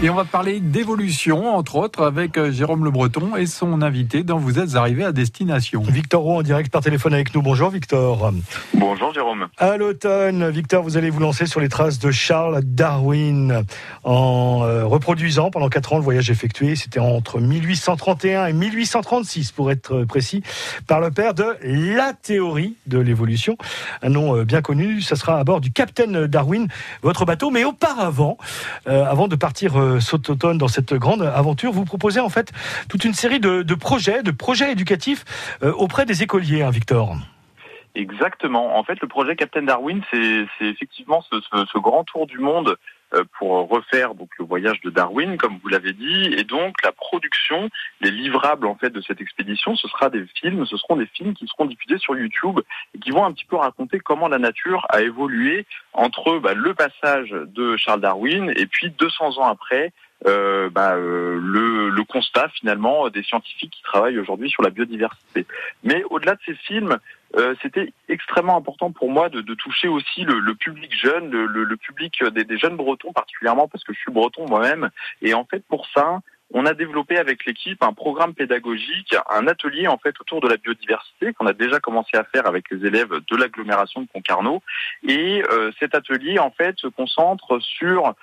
Et on va parler d'évolution, entre autres, avec euh, Jérôme Le Breton et son invité dont vous êtes arrivé à destination. Victor Roux en direct par téléphone avec nous. Bonjour Victor. Bonjour Jérôme. À l'automne, Victor, vous allez vous lancer sur les traces de Charles Darwin en euh, reproduisant pendant quatre ans le voyage effectué. C'était entre 1831 et 1836 pour être précis, par le père de la théorie de l'évolution. Un nom euh, bien connu, ça sera à bord du Captain Darwin, votre bateau. Mais auparavant, avant de partir cet automne dans cette grande aventure, vous proposez en fait toute une série de, projets, de projets éducatifs euh, auprès des écoliers, hein, Victor. Exactement. En fait, le projet Captain Darwin, c'est effectivement ce, grand tour du monde euh, pour refaire donc le voyage de Darwin, comme vous l'avez dit, et donc la production, les livrables en fait de cette expédition, ce sera des films, ce seront des films qui seront diffusés sur YouTube et qui vont un petit peu raconter comment la nature a évolué entre bah, le passage de Charles Darwin et puis 200 ans après euh, bah, euh, le, le, constat finalement des scientifiques qui travaillent aujourd'hui sur la biodiversité. Mais au-delà de ces films, euh, c'était extrêmement important pour moi de, de toucher aussi le, le, public jeune, le, le public des, des, jeunes Bretons particulièrement parce que je suis breton moi-même. Et en fait, pour ça, on a développé avec l'équipe un programme pédagogique, un atelier en fait autour de la biodiversité qu'on a déjà commencé à faire avec les élèves de l'agglomération de Concarneau. Et euh, cet atelier en fait se concentre sur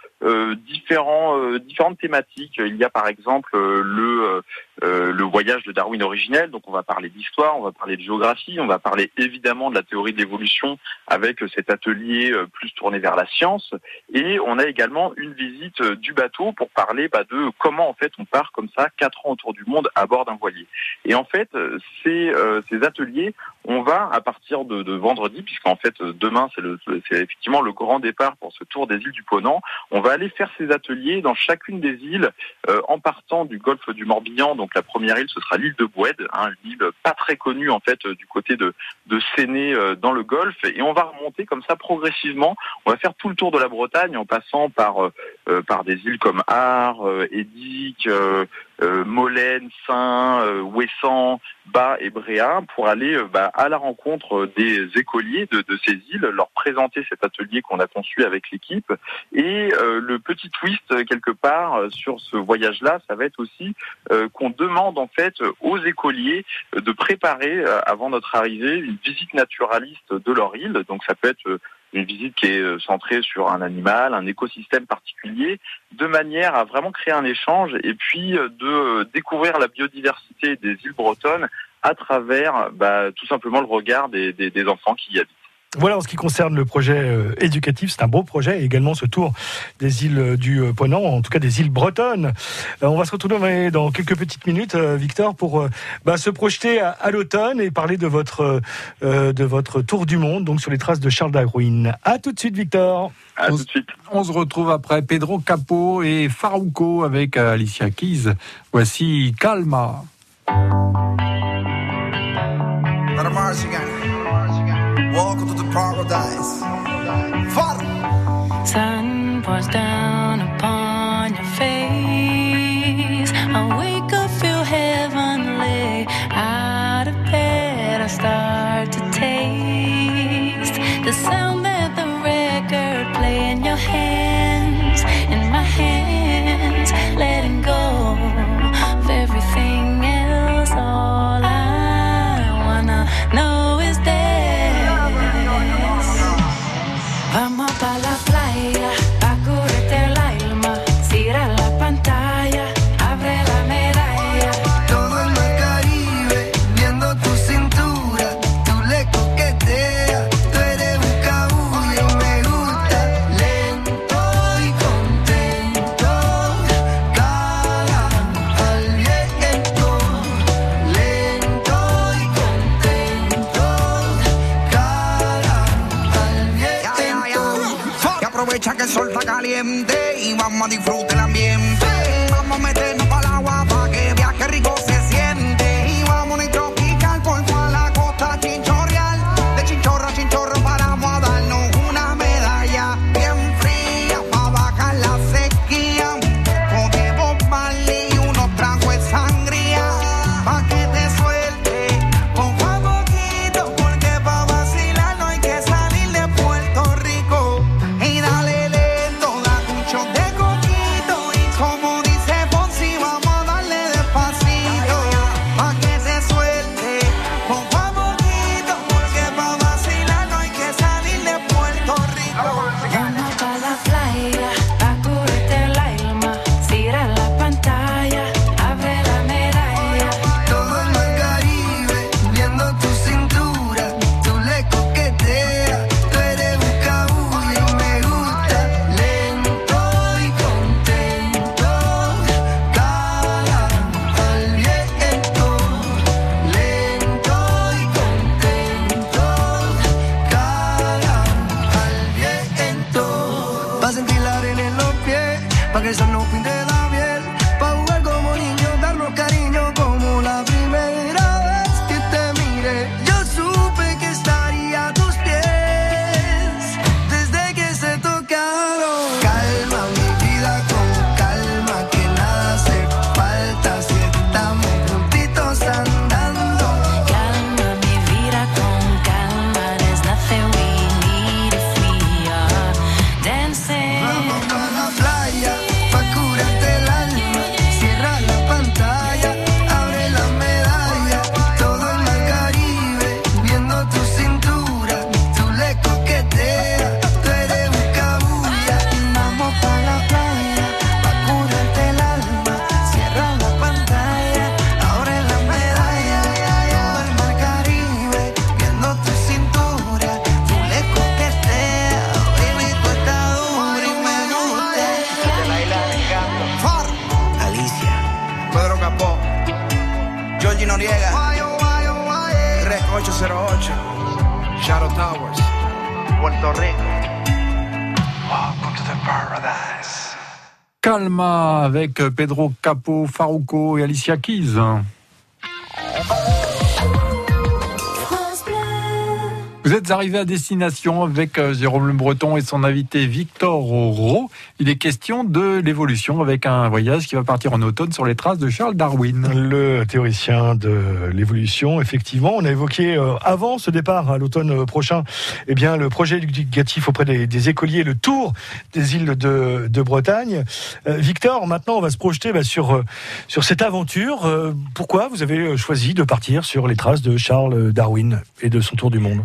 différents, euh, différentes thématiques. Il y a par exemple le, le voyage de Darwin originel, donc on va parler d'histoire, on va parler de géographie, on va parler évidemment de la théorie de l'évolution avec cet atelier plus tourné vers la science. Et on a également une visite du bateau pour parler bah, de comment en fait on part comme ça quatre ans autour du monde à bord d'un voilier. Et en fait, euh, ces, euh, ateliers, on va à partir de, de vendredi, puisqu'en fait euh, demain c'est effectivement le grand départ pour ce tour des îles du Ponant. On va aller faire ces ateliers dans chacune des îles en partant du golfe du Morbihan. Donc la première île ce sera l'île de Boued, hein, l'île pas très connue en fait du côté de de Séné dans le golfe, et on va remonter comme ça progressivement. On va faire tout le tour de la Bretagne en passant par par des îles comme Ar, Edic, euh, euh, Molène, Saint, euh, Ouessant, Bas et Bréa pour aller bah, à la rencontre des écoliers de, ces îles, leur présenter cet atelier qu'on a conçu avec l'équipe. Et le petit twist quelque part sur ce voyage-là, ça va être aussi qu'on demande en fait aux écoliers de préparer avant notre arrivée une visite naturaliste de leur île. Donc ça peut être une visite qui est euh, centrée sur un animal, un écosystème particulier, de manière à vraiment créer un échange et puis euh, de euh, découvrir la biodiversité des îles bretonnes à travers bah, tout simplement le regard des, des enfants qui y habitent. Voilà en ce qui concerne le projet euh, éducatif, c'est un beau projet, et également ce tour des îles euh, du euh, Ponant, en tout cas des îles bretonnes. on va se retrouver dans quelques petites minutes, Victor, pour bah, se projeter à, l'automne et parler de votre, de votre tour du monde, donc sur les traces de Charles Darwin. À tout de suite, Victor. À tout de suite. On se retrouve après Pedro Capo et Farouco avec Alicia Keys. Voici Calma. Paradise. Father. Sun pours down upon your face. I wake up, feel heavenly. Out of bed, I start to taste the sound que el sol está caliente y vamos a disfrutar el ambiente. Vamos a meternos para el agua para que viaje rico Georgie Noriega, Rec 808, Shadow Towers, Puerto Rico. Welcome to the paradise. Calma avec Pedro Capo, Farouco et Alicia Keys. Vous êtes arrivé à destination avec euh, Jérôme Le Breton et son invité Victor Rowe. Il est question de l'évolution avec un voyage qui va partir en automne sur les traces de Charles Darwin. Le théoricien de l'évolution, effectivement. On a évoqué euh, avant ce départ à l'automne euh, prochain, eh bien, le projet éducatif auprès des, écoliers, le tour des îles de, Bretagne. Victor, maintenant, on va se projeter bah, sur, sur cette aventure. Pourquoi vous avez choisi de partir sur les traces de Charles Darwin et de son tour du monde?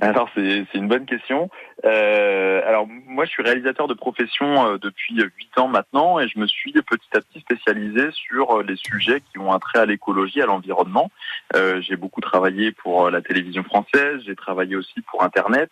Alors c'est une bonne question. Euh, alors moi je suis réalisateur de profession euh, depuis huit ans maintenant et je me suis petit à petit spécialisé sur euh, les sujets qui ont un trait à l'écologie, à l'environnement. Euh, j'ai beaucoup travaillé pour euh, la télévision française, j'ai travaillé aussi pour Internet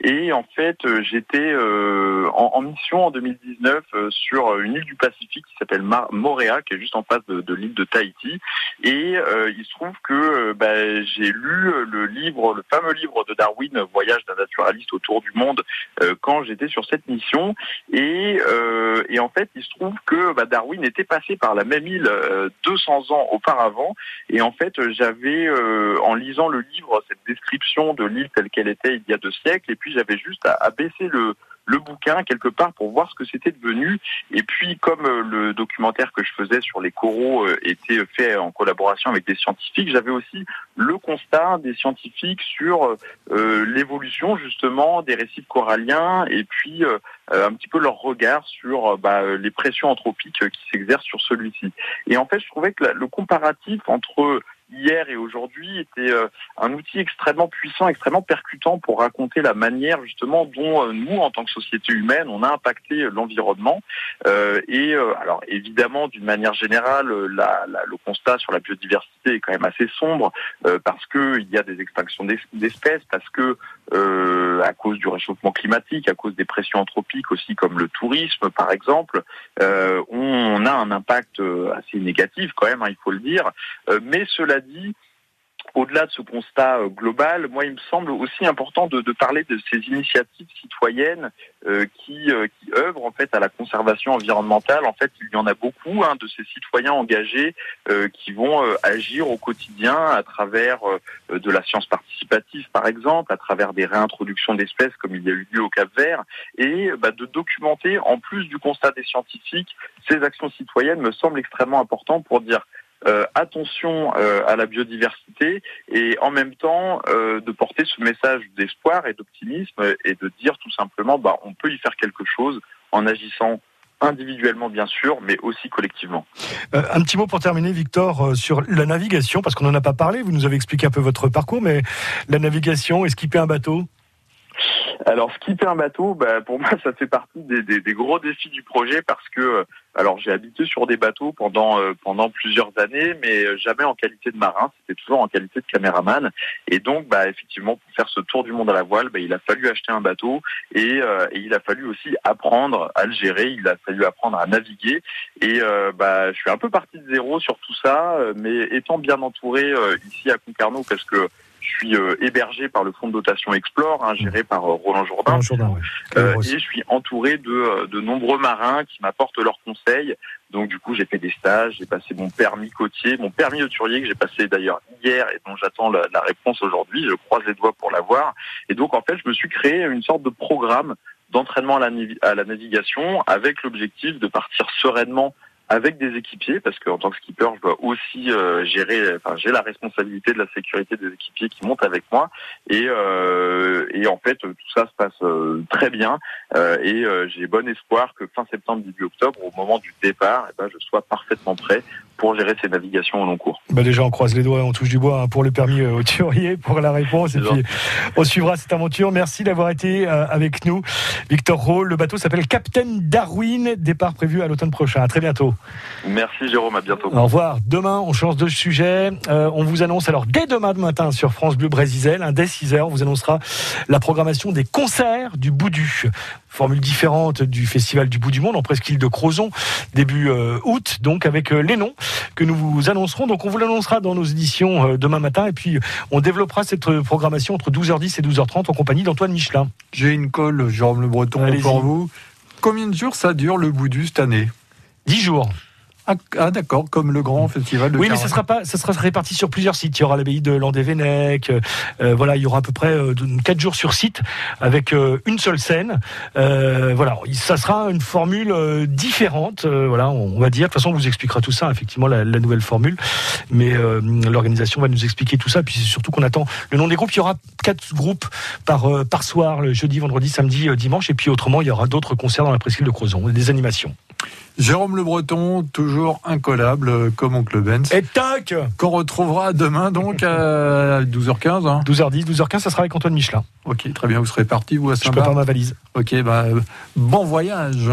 et en fait j'étais euh, en, mission en 2019 euh, sur une île du Pacifique qui s'appelle Moréa qui est juste en face de, l'île de Tahiti et il se trouve que bah, j'ai lu le livre, le fameux livre de Darwin, Voyage d'un naturaliste autour du monde, euh, quand j'étais sur cette mission. Et, euh, et en fait, il se trouve que bah, Darwin était passé par la même île euh, 200 ans auparavant. Et en fait, euh, j'avais, euh, en lisant le livre, cette description de l'île telle qu'elle était il y a deux siècles. Et puis, j'avais juste à, à baisser le le bouquin quelque part pour voir ce que c'était devenu. Et puis, comme euh, le documentaire que je faisais sur les coraux euh, était fait en collaboration avec des scientifiques, j'avais aussi le constat des scientifiques sur euh, l'évolution justement des récifs coralliens et puis un petit peu leur regard sur bah, les pressions anthropiques qui s'exercent sur celui-ci. Et en fait, je trouvais que le comparatif entre hier et aujourd'hui était euh, un outil extrêmement puissant, extrêmement percutant pour raconter la manière justement dont euh, nous, en tant que société humaine, on a impacté euh, l'environnement. Et alors évidemment, d'une manière générale, le constat sur la biodiversité est quand même assez sombre parce que il y a des extinctions d'es- d'espèces, parce que à cause du réchauffement climatique, à cause des pressions anthropiques aussi comme le tourisme par exemple, on a un impact assez négatif quand même, hein, il faut le dire. Mais cela au-delà de ce constat euh, global, moi, il me semble aussi important de, parler de ces initiatives citoyennes euh, qui, euh, qui œuvrent en fait à la conservation environnementale. En fait, il y en a beaucoup hein, de ces citoyens engagés qui vont agir au quotidien à travers de la science participative, par exemple, à travers des réintroductions d'espèces comme il y a eu lieu au Cap-Vert, et bah, de documenter, en plus du constat des scientifiques, ces actions citoyennes me semble extrêmement important pour dire euh, attention euh, à la biodiversité et en même temps euh, de porter ce message d'espoir et d'optimisme et de dire tout simplement bah on peut y faire quelque chose en agissant individuellement bien sûr mais aussi collectivement. Un petit mot pour terminer, Victor, sur la navigation, parce qu'on n'en a pas parlé. Vous nous avez expliqué un peu votre parcours, mais la navigation, esquiper un bateau? Alors skipper un bateau, bah, pour moi ça fait partie des, des- des gros défis du projet parce que euh, alors j'ai habité sur des bateaux pendant euh, pendant plusieurs années, mais euh, jamais en qualité de marin, c'était toujours en qualité de caméraman. Et donc bah effectivement pour faire ce tour du monde à la voile, bah, il a fallu acheter un bateau et, euh, et il a fallu aussi apprendre à le gérer, il a fallu apprendre à naviguer. Et euh, bah je suis un peu parti de zéro sur tout ça, euh, mais étant bien entouré ici à Concarneau parce que Je suis euh, hébergé par le fonds de dotation Explore, hein, géré par euh, Roland Jourdain. Roland Jourdain, ouais. Euh, et je suis entouré de, de nombreux marins qui m'apportent leurs conseils. Donc du coup, j'ai fait des stages, j'ai passé mon permis côtier, mon permis hauturier que j'ai passé d'ailleurs hier et dont j'attends la, la réponse aujourd'hui. Je croise les doigts pour l'avoir. Et donc en fait, je me suis créé une sorte de programme d'entraînement à la, navi- à la navigation avec l'objectif de partir sereinement avec des équipiers parce qu'en tant que skipper, je dois aussi euh, gérer, enfin j'ai la responsabilité de la sécurité des équipiers qui montent avec moi et, euh, et en fait tout ça se passe euh, très bien euh, et euh, j'ai bon espoir que fin septembre début octobre au moment du départ, eh ben, je sois parfaitement prêt pour gérer ces navigations au long cours. Bah déjà, on croise les doigts, on touche du bois hein, pour le permis euh, hauturier, pour la réponse. Et puis, on suivra cette aventure. Merci d'avoir été euh, avec nous. Victor Roll, le bateau s'appelle Captain Darwin. Départ prévu à l'automne prochain. À très bientôt. Merci Jérôme, à bientôt. Au revoir. Demain, on change de sujet. Euh, on vous annonce alors dès demain matin sur France Bleu Brésil, hein, dès 6h, on vous annoncera la programmation des concerts du Bout du. Formule différente du Festival du Bout du Monde en presqu'île de Crozon, début euh, août, donc avec euh, les noms que nous vous annoncerons. Donc on vous l'annoncera dans nos éditions euh, demain matin et puis on développera cette euh, programmation entre 12h10 et 12h30 en compagnie d'Antoine Michelin. J'ai une colle, Jérôme Le Breton, pour vous. Combien de jours ça dure le bout du cette année? 10 jours. Ah, ah, d'accord, comme le grand festival de Oui, mais ça sera pas, ça sera réparti sur plusieurs sites. Il y aura l'abbaye de Landévennec. euh, euh, voilà, il y aura à peu près euh, de- quatre jours sur site avec euh, une seule scène. Voilà, ça sera une formule différente. voilà, on va dire. De toute façon, on vous expliquera tout ça. Effectivement, la, la nouvelle formule. Mais l'organisation va nous expliquer tout ça. Puis c'est surtout qu'on attend le nom des groupes. Il y aura quatre groupes par par soir, le jeudi, vendredi, samedi, dimanche. Et puis autrement, il y aura d'autres concerts dans la presqu'île de Crozon, des animations. Jérôme Le Breton, toujours incollable, euh, comme Oncle Benz, Et tac qu'on retrouvera demain donc à 12h15. hein. 12h10, 12h15, ça sera avec Antoine Michelin. Ok, très bien, vous serez parti, vous, à Je prépare Saint-Barth ma valise. Ok, bah, bon voyage.